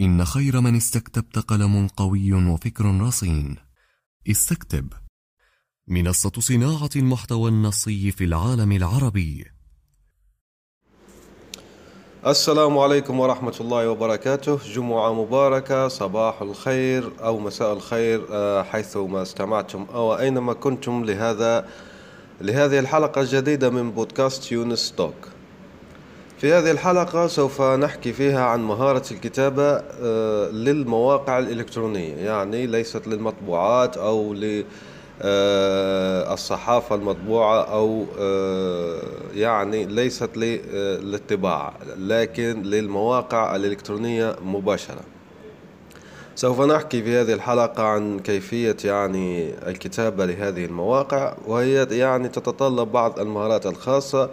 إن خير من استكتبت قلم قوي وفكر رصين. استكتب. منصة صناعة المحتوى النصي في العالم العربي. السلام عليكم ورحمة الله وبركاته. جمعة مباركة صباح الخير أو مساء الخير آه، حيثما استمعتم أو أينما كنتم لهذا لهذه الحلقة الجديدة من بودكاست يونس توك. في هذه الحلقة سوف نحكي فيها عن مهارة الكتابة آه، للمواقع الإلكترونية يعني ليست للمطبوعات أو للصحافة آه، المطبوعة أو آه، يعني ليست للطباعة لكن للمواقع الإلكترونية مباشرة. سوف نحكي في هذه الحلقة عن كيفية يعني الكتابة لهذه المواقع وهي يعني تتطلب بعض المهارات الخاصة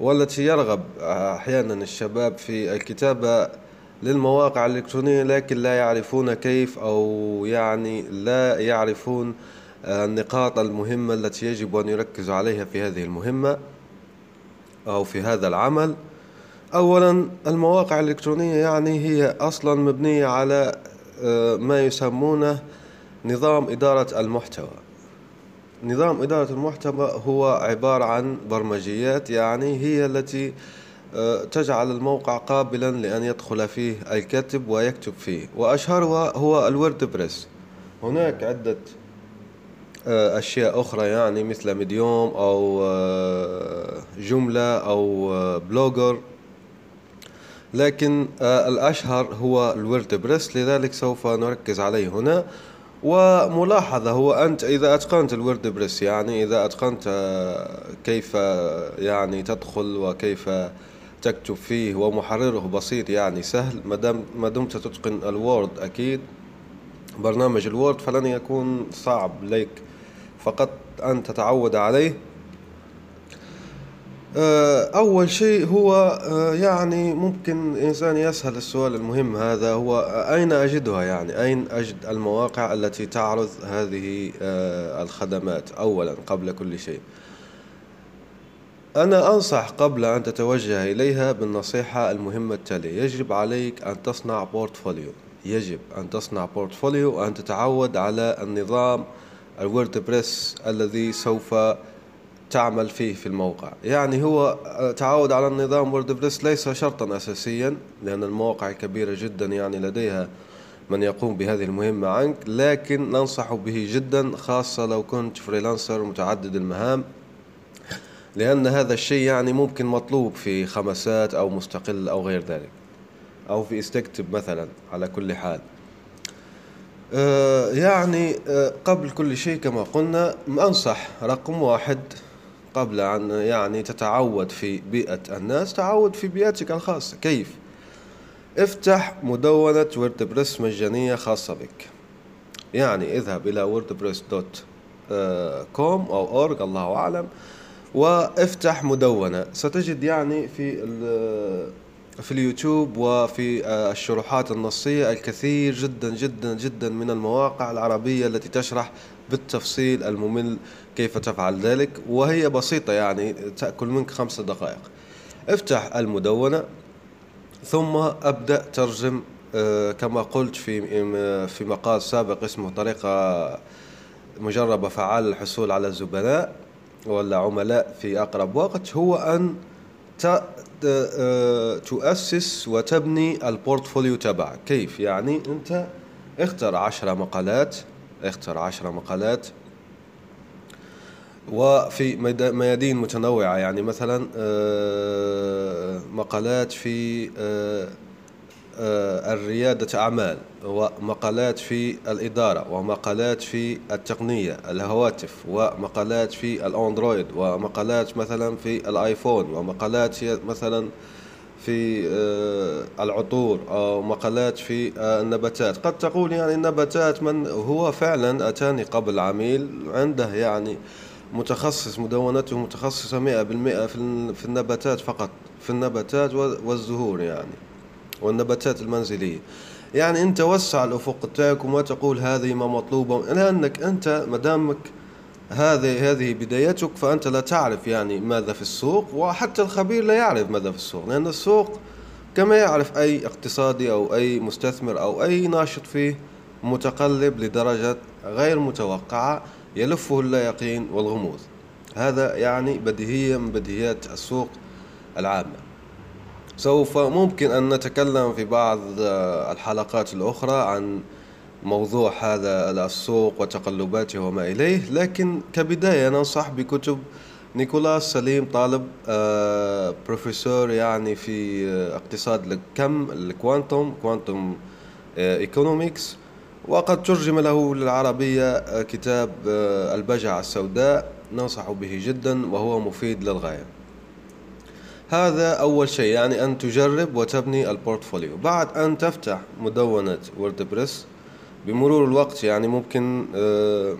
والتي يرغب أحيانا الشباب في الكتابة للمواقع الإلكترونية لكن لا يعرفون كيف أو يعني لا يعرفون النقاط المهمة التي يجب أن يركزوا عليها في هذه المهمة أو في هذا العمل. أولا المواقع الإلكترونية يعني هي أصلا مبنية على آه، ما يسمونه نظام إدارة المحتوى. نظام إدارة المحتوى هو عبارة عن برمجيات يعني هي التي آه، تجعل الموقع قابلا لأن يدخل فيه الكاتب ويكتب فيه. وأشهرها هو ال WordPress. هناك عدة آه، أشياء أخرى يعني مثل Medium أو آه، Joomla أو Blogger. لكن الأشهر هو ال WordPress لذلك سوف نركز عليه هنا. وملاحظة هو أنت إذا أتقنت ال WordPress يعني إذا أتقنت كيف يعني تدخل وكيف تكتب فيه ومحرره بسيط يعني سهل. ما دمت تتقن ال Word أكيد برنامج ال Word فلن يكون صعب لك فقط أن تتعود عليه آه، أول شيء هو آه، يعني ممكن إنسان يسأل السؤال المهم هذا هو أين أجدها يعني؟ أين أجد المواقع التي تعرض هذه آه، الخدمات؟ أولا قبل كل شيء. أنا أنصح قبل أن تتوجه إليها بالنصيحة المهمة التالية. يجب عليك أن تصنع portfolio. يجب أن تصنع portfolio وأن تتعود على النظام ال WordPress الذي سوف تعمل فيه في الموقع. يعني هو تعود على النظام WordPress ليس شرطا أساسيا لأن المواقع كبيرة جدا يعني لديها من يقوم بهذه المهمة عنك لكن ننصح به جدا خاصة لو كنت فريلانسر متعدد المهام لأن هذا الشيء يعني ممكن مطلوب في خمسات أو مستقل أو غير ذلك أو في استكتب مثلا على كل حال. آه، يعني آه، قبل كل شيء كما قلنا أنصح رقم واحد قبل أن يعني تتعود في بيئة الناس تعود في بيئتك الخاصة. كيف؟ افتح مدونة WordPress مجانية خاصة بك. يعني اذهب إلى WordPress dot com أو org الله أعلم وافتح مدونة. ستجد يعني في في اليوتيوب وفي الشروحات النصية الكثير جدا جدا جدا من المواقع العربية التي تشرح بالتفصيل الممل كيف تفعل ذلك وهي بسيطة يعني تأكل منك خمس دقائق. افتح المدونة ثم أبدأ ترجم آه، كما قلت في في مقال سابق اسمه طريقة مجربة فعال للحصول على الزبناء ولا عملاء في أقرب وقت هو أن آه، تؤسس وتبني البورتفوليو تبعك. كيف؟ يعني أنت اختر عشرة مقالات اختر عشرة مقالات. وفي ميادين متنوعة يعني مثلا آه، مقالات في آه، آه، الريادة أعمال ومقالات في الإدارة ومقالات في التقنية الهواتف ومقالات في الأندرويد ومقالات مثلا في الآيفون ومقالات مثلا في العطور أو مقالات في النباتات. قد تقول يعني النباتات من هو فعلا أتاني قبل عميل عنده يعني متخصص مدونته متخصصة مئة بالمئة في النباتات فقط في النباتات والزهور يعني والنباتات المنزلية. يعني أنت وسع الأفق تاعك وما تقول هذه ما مطلوبة لأنك أنت مدامك هذه هذه بدايتك فأنت لا تعرف يعني ماذا في السوق وحتى الخبير لا يعرف ماذا في السوق لأن السوق كما يعرف أي اقتصادي أو أي مستثمر أو أي ناشط فيه متقلب لدرجة غير متوقعة يلفه اللا يقين والغموض. هذا يعني بديهية من بديهيات السوق العامة. سوف ممكن أن نتكلم في بعض الحلقات الأخرى عن موضوع هذا السوق وتقلباته وما إليه لكن كبداية ننصح بكتب نيكولاس نسيم طالب آه، بروفيسور يعني في اقتصاد الكم ال quantum quantum economics وقد ترجم له للعربية آه، كتاب آه، البجعة السوداء. ننصح به جدا وهو مفيد للغاية. هذا أول شيء يعني أن تجرب وتبني ال portfolio بعد أن تفتح مدونة WordPress بمرور الوقت يعني ممكن آه،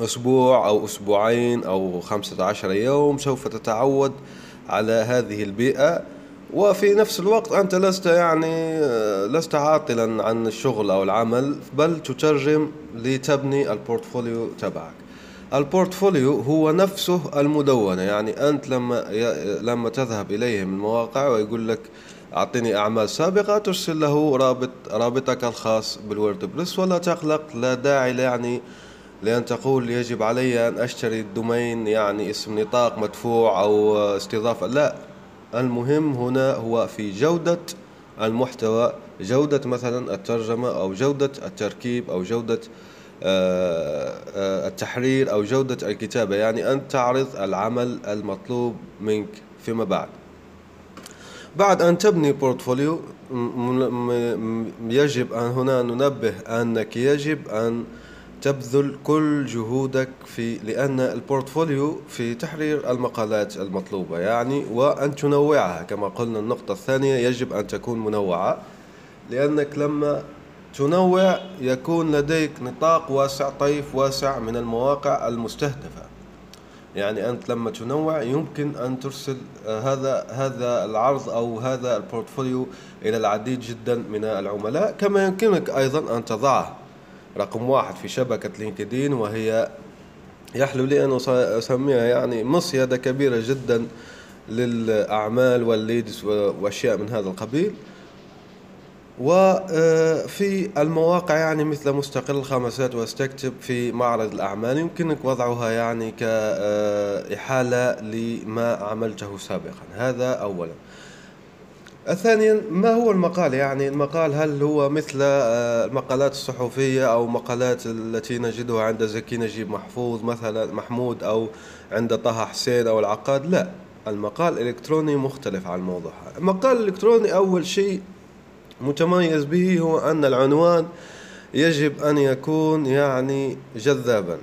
أسبوع أو أسبوعين أو خمسة عشر يوم سوف تتعود على هذه البيئة. وفي نفس الوقت أنت لست يعني آه، لست عاطلا عن الشغل أو العمل بل تترجم لتبني ال portfolio تبعك. ال portfolio هو نفسه المدونة. يعني أنت لما لما تذهب إليهم المواقع ويقول لك أعطني أعمال سابقة ترسل له رابط رابطك الخاص بال WordPress ولا تقلق لا داعي يعني لأن تقول يجب علي أن أشتري ال domain يعني اسم نطاق مدفوع أو استضافة. لا المهم هنا هو في جودة المحتوى جودة مثلا الترجمة أو جودة التركيب أو جودة آه، آه، التحرير أو جودة الكتابة. يعني أن تعرض العمل المطلوب منك فيما بعد. بعد أن تبني portfolio يجب أن هنا ننبه أنك يجب أن تبذل كل جهودك في لأن ال portfolio في تحرير المقالات المطلوبة يعني وأن تنوعها. كما قلنا النقطة الثانية يجب أن تكون منوعة لأنك لما تنوع يكون لديك نطاق واسع طيف واسع من المواقع المستهدفة. يعني أنت لما تنوع يمكن أن ترسل آه، هذا هذا العرض أو هذا ال portfolio إلى العديد جدا من العملاء. كما يمكنك أيضا أن تضعه. رقم واحد في شبكة LinkedIn وهي يحلو لي أن أسميها يعني مصيدة كبيرة جدا للأعمال والليدز وأشياء من هذا القبيل. وفي آه، المواقع يعني مثل مستقل خمسات واستكتب في معرض الأعمال يمكنك وضعها يعني كإحالة لما عملته سابقا. هذا أولا. ثانيا ما هو المقال؟ يعني المقال هل هو مثل آه، المقالات الصحفية أو مقالات التي نجدها عند زكي نجيب محفوظ مثلا محمود أو عند طه حسين أو العقاد؟ لا. المقال الإلكتروني مختلف عن الموضوع المقال الإلكتروني أول شيء متميز به هو أن العنوان يجب أن يكون يعني جذابا.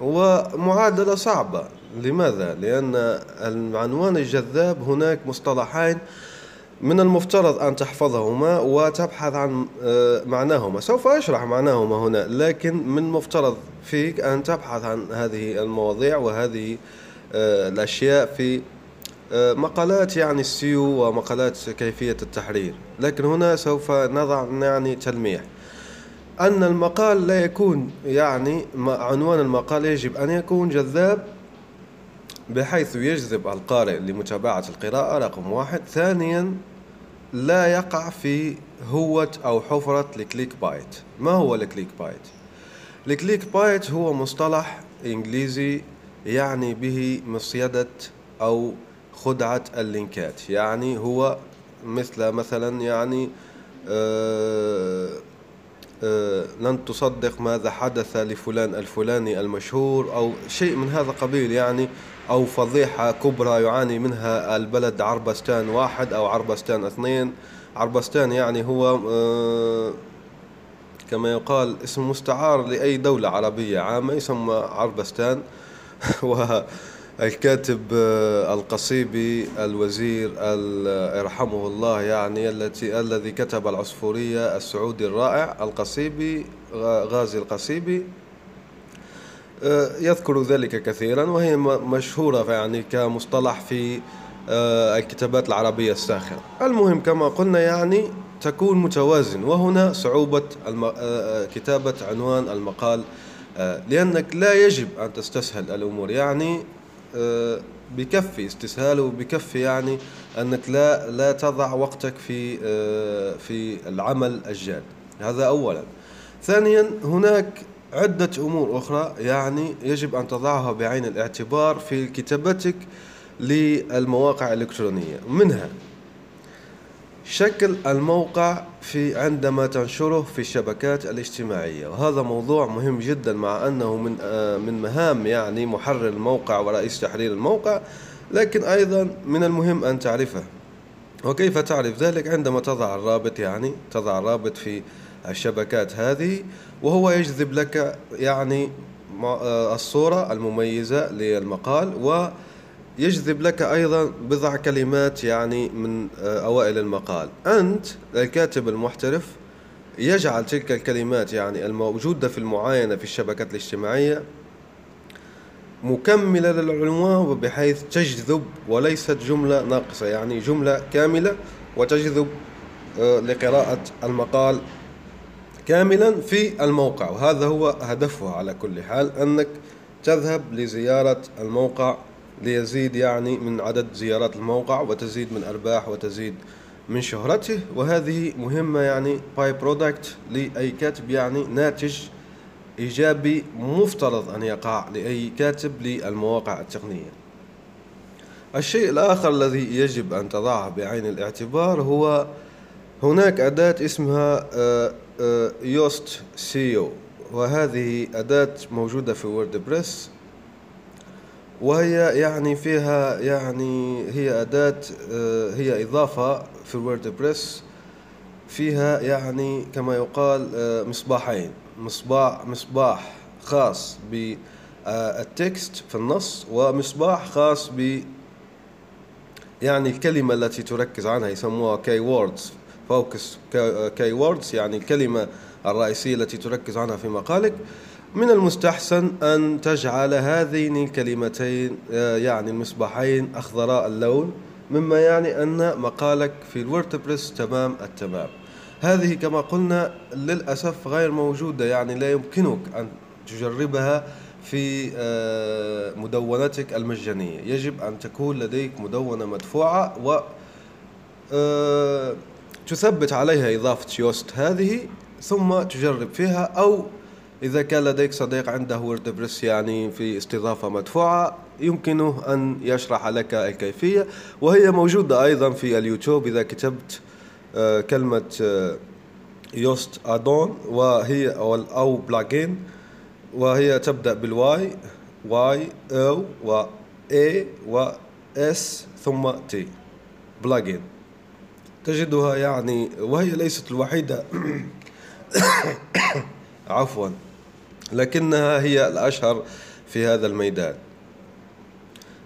ومعادلة صعبة. لماذا؟ لأن العنوان الجذاب هناك مصطلحين من المفترض أن تحفظهما وتبحث عن آه، معناهما. سوف أشرح معناهما هنا لكن من المفترض فيك أن تبحث عن هذه المواضيع وهذه آه، الأشياء في مقالات يعني السيو ومقالات كيفية التحرير. لكن هنا سوف نضع يعني تلميح. أن المقال لا يكون يعني عنوان المقال يجب أن يكون جذاب بحيث يجذب القارئ لمتابعة القراءة رقم واحد. ثانيا لا يقع في هوة أو حفرة ال clickbait. ما هو ال clickbait؟ ال clickbait هو مصطلح إنجليزي يعني به مصيدة أو خدعة اللينكات يعني هو مثل مثلا يعني آه آه لن تصدق ماذا حدث لفلان الفلاني المشهور أو شيء من هذا القبيل يعني أو فضيحة كبرى يعاني منها البلد عربستان واحد أو عربستان اثنين. عربستان يعني هو آه كما يقال اسم مستعار لأي دولة عربية عامة يسمى عربستان و الكاتب آه، القصيبي الوزير يرحمه الله يعني التي الذي كتب العصفورية السعودي الرائع القصيبي غازي القصيبي. آه، يذكر ذلك كثيرا وهي مشهورة يعني كمصطلح في آه، الكتابات العربية الساخرة المهم كما قلنا يعني تكون متوازن وهنا صعوبة كتابة عنوان المقال لأنك لا يجب أن تستسهل الأمور. يعني بكفي استسهاله وبكفي يعني أنك لا لا تضع وقتك في آه، في العمل الجاد. هذا اولا. ثانيا هناك عدة أمور أخرى يعني يجب أن تضعها بعين الاعتبار في كتابتك للمواقع الإلكترونية. منها شكل الموقع في عندما تنشره في الشبكات الاجتماعية. وهذا موضوع مهم جدا مع أنه من آه، من مهام يعني محرر الموقع ورئيس تحرير الموقع لكن أيضا من المهم أن تعرفه. وكيف تعرف ذلك؟ عندما تضع الرابط يعني تضع الرابط في الشبكات هذه وهو يجذب لك يعني آه، الصورة المميزة للمقال و يجذب لك أيضا بضع كلمات يعني من آه، أوائل المقال. أنت الكاتب المحترف يجعل تلك الكلمات يعني الموجودة في المعاينة في الشبكات الاجتماعية مكملة للعنوان بحيث تجذب وليست جملة ناقصة يعني جملة كاملة وتجذب آه، لقراءة المقال كاملا في الموقع. وهذا هو هدفه على كل حال أنك تذهب لزيارة الموقع ليزيد يعني من عدد زيارات الموقع وتزيد من أرباح وتزيد من شهرته. وهذه مهمة يعني by-product لأي كاتب يعني ناتج إيجابي مفترض أن يقع لأي كاتب للمواقع التقنية. الشيء الآخر الذي يجب أن تضعه بعين الاعتبار هو هناك أداة اسمها Yoast SEO وهذه أداة موجودة في WordPress وهي يعني فيها يعني هي أداة آه، هي إضافة في ال WordPress فيها يعني كما يقال آه، مصباحين. مصباح مصباح خاص بال text في النص ومصباح خاص ب يعني الكلمة التي تركز عنها يسموها keywords focus keywords يعني الكلمة الرئيسية التي تركز عنها في مقالك. من المستحسن أن تجعل هذين الكلمتين آه، يعني المصباحين أخضراء اللون مما يعني أن مقالك في ال WordPress تمام التمام. هذه كما قلنا للأسف غير موجودة يعني لا يمكنك أن تجربها في آه، مدونتك المجانية. يجب أن تكون لديك مدونة مدفوعة و آه، تثبت عليها إضافة Yoast هذه ثم تجرب فيها أو إذا كان لديك صديق عنده WordPress يعني في استضافة مدفوعة يمكنه أن يشرح لك الكيفية وهي موجودة أيضا في اليوتيوب إذا كتبت آه، كلمة آه، Yoast add-on وهي أو أو plugin وهي تبدأ بال Y Y O و A و S ثم T plugin. تجدها يعني وهي ليست الوحيدة. عفوا. لكنها هي الأشهر في هذا الميدان.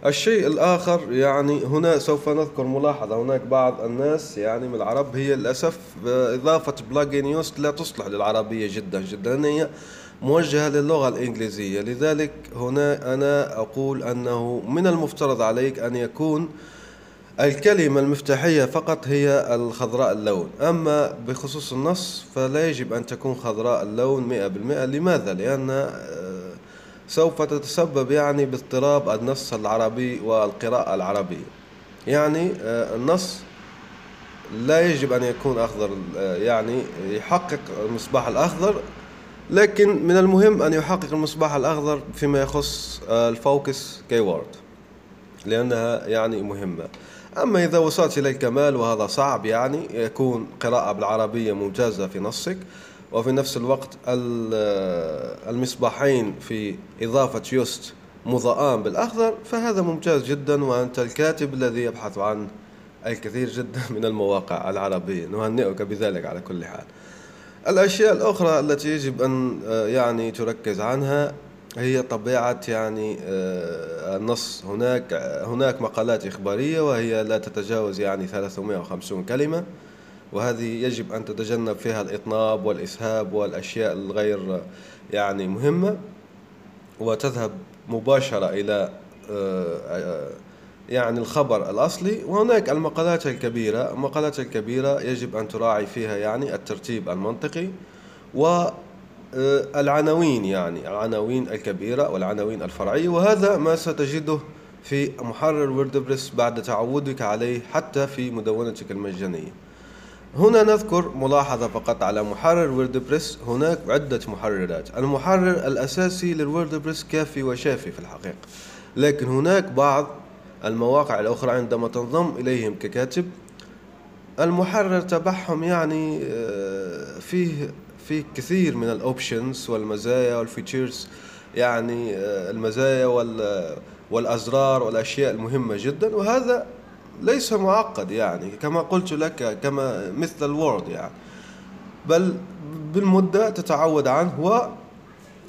الشيء الآخر يعني هنا سوف نذكر ملاحظة. هناك بعض الناس يعني من العرب هي للأسف إضافة plugin Yoast لا تصلح للعربية جدا جدا. هي موجهة للغة الإنجليزية. لذلك هنا أنا أقول أنه من المفترض عليك أن يكون الكلمة المفتاحية فقط هي الخضراء اللون. أما بخصوص النص فلا يجب أن تكون خضراء اللون مئة بالمئة. لماذا؟ لأن آه، سوف تتسبب يعني باضطراب النص العربي والقراءة العربية. يعني آه، النص لا يجب أن يكون أخضر آه، يعني يحقق المصباح الأخضر لكن من المهم أن يحقق المصباح الأخضر فيما يخص ال focus keyword لأنها يعني مهمة. أما إذا وصلت إلى الكمال وهذا صعب يعني يكون قراءة بالعربية ممتازة في نصك وفي نفس الوقت المصباحين في إضافة Yoast مضاءان بالأخضر فهذا ممتاز جدا وأنت الكاتب الذي يبحث عن الكثير جدا من المواقع العربية. نهنئك بذلك على كل حال. الأشياء الأخرى التي يجب أن يعني تركز عنها هي طبيعة يعني آه، النص. هناك هناك مقالات إخبارية وهي لا تتجاوز يعني 350 كلمة وهذه يجب أن تتجنب فيها الإطناب والإسهاب والأشياء الغير يعني مهمة وتذهب مباشرة إلى آه، آه، يعني الخبر الأصلي. وهناك المقالات الكبيرة المقالات الكبيرة يجب أن تراعي فيها يعني الترتيب المنطقي و العناوين يعني العناوين الكبيرة والعناوين الفرعية وهذا ما ستجده في محرر WordPress بعد تعودك عليه حتى في مدونتك المجانية. هنا نذكر ملاحظة فقط على محرر WordPress هناك عدة محررات. المحرر الأساسي لل WordPress كافي وشافي في الحقيقة لكن هناك بعض المواقع الأخرى عندما تنضم إليهم ككاتب المحرر تبعهم يعني آه، فيه فيه كثير من ال options والمزايا وال features يعني آه، المزايا والأزرار والأشياء المهمة جدا وهذا ليس معقد يعني كما قلت لك كما مثل ال Word يعني. بل بالمدة تتعود عنه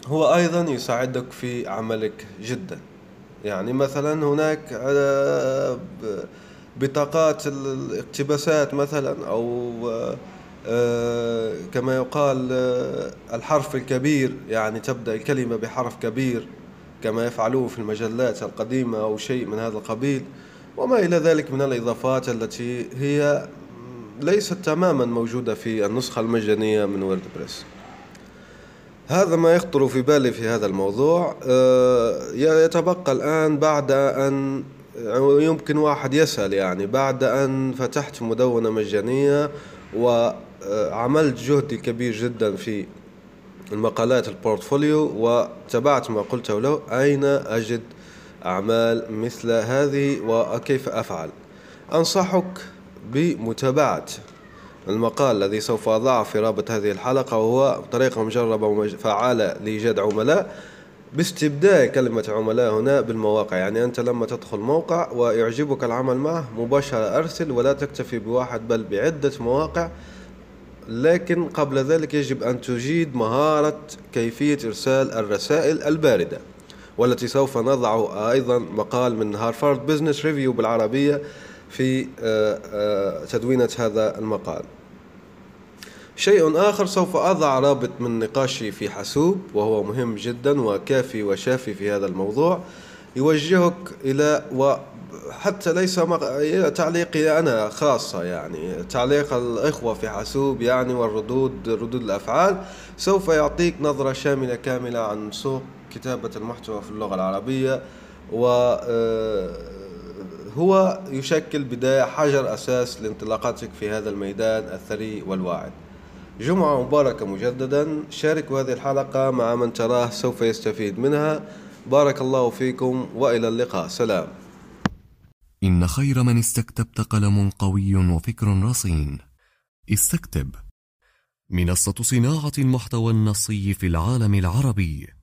وهو أيضا يساعدك في عملك جدا. يعني مثلا هناك آه، بطاقات الاقتباسات مثلا آه، كما يقال آه، الحرف الكبير يعني تبدأ الكلمة بحرف كبير كما يفعلوه في المجلات القديمة أو شيء من هذا القبيل وما إلى ذلك من الإضافات التي هي ليست تماما موجودة في النسخة المجانية من ووردبريس هذا ما يخطر في بالي في هذا الموضوع. آه، يتبقى الآن بعد أن يمكن واحد يسأل يعني بعد أن فتحت مدونة مجانية وعملت جهد كبير جدا في المقالات البورتفوليو وتبعت ما قلته له أين أجد أعمال مثل هذه وكيف أفعل؟ أنصحك بمتابعة المقال الذي سوف أضعه في رابط هذه الحلقة وهو طريقة مجربة وفعالة لإيجاد عملاء باستبدال كلمة عملاء هنا بالمواقع. يعني أنت لما تدخل موقع ويعجبك العمل معه مباشرة أرسل ولا تكتفي بواحد بل بعدة مواقع لكن قبل ذلك يجب أن تجيد مهارة كيفية إرسال الرسائل الباردة والتي سوف نضع أيضا مقال من Harvard Business Review بالعربية في آه، آه، تدوينة هذا المقال. شيء آخر سوف أضع رابط من نقاشي في حاسوب وهو مهم جدا وكافي وشافي في هذا الموضوع يوجهك إلى وحتى ليس تعليقي أنا خاصة يعني تعليق الإخوة في حاسوب يعني والردود ردود الأفعال سوف يعطيك نظرة شاملة كاملة عن سوق كتابة المحتوى في اللغة العربية و آه، هو يشكل بداية حجر أساس لانطلاقاتك في هذا الميدان الثري والواعد. جمعة مباركة مجددا. شاركوا هذه الحلقة مع من تراه سوف يستفيد منها. بارك الله فيكم وإلى اللقاء. سلام. إن خير من استكتبت قلم قوي وفكر رصين. استكتب. منصة صناعة المحتوى النصي في العالم العربي.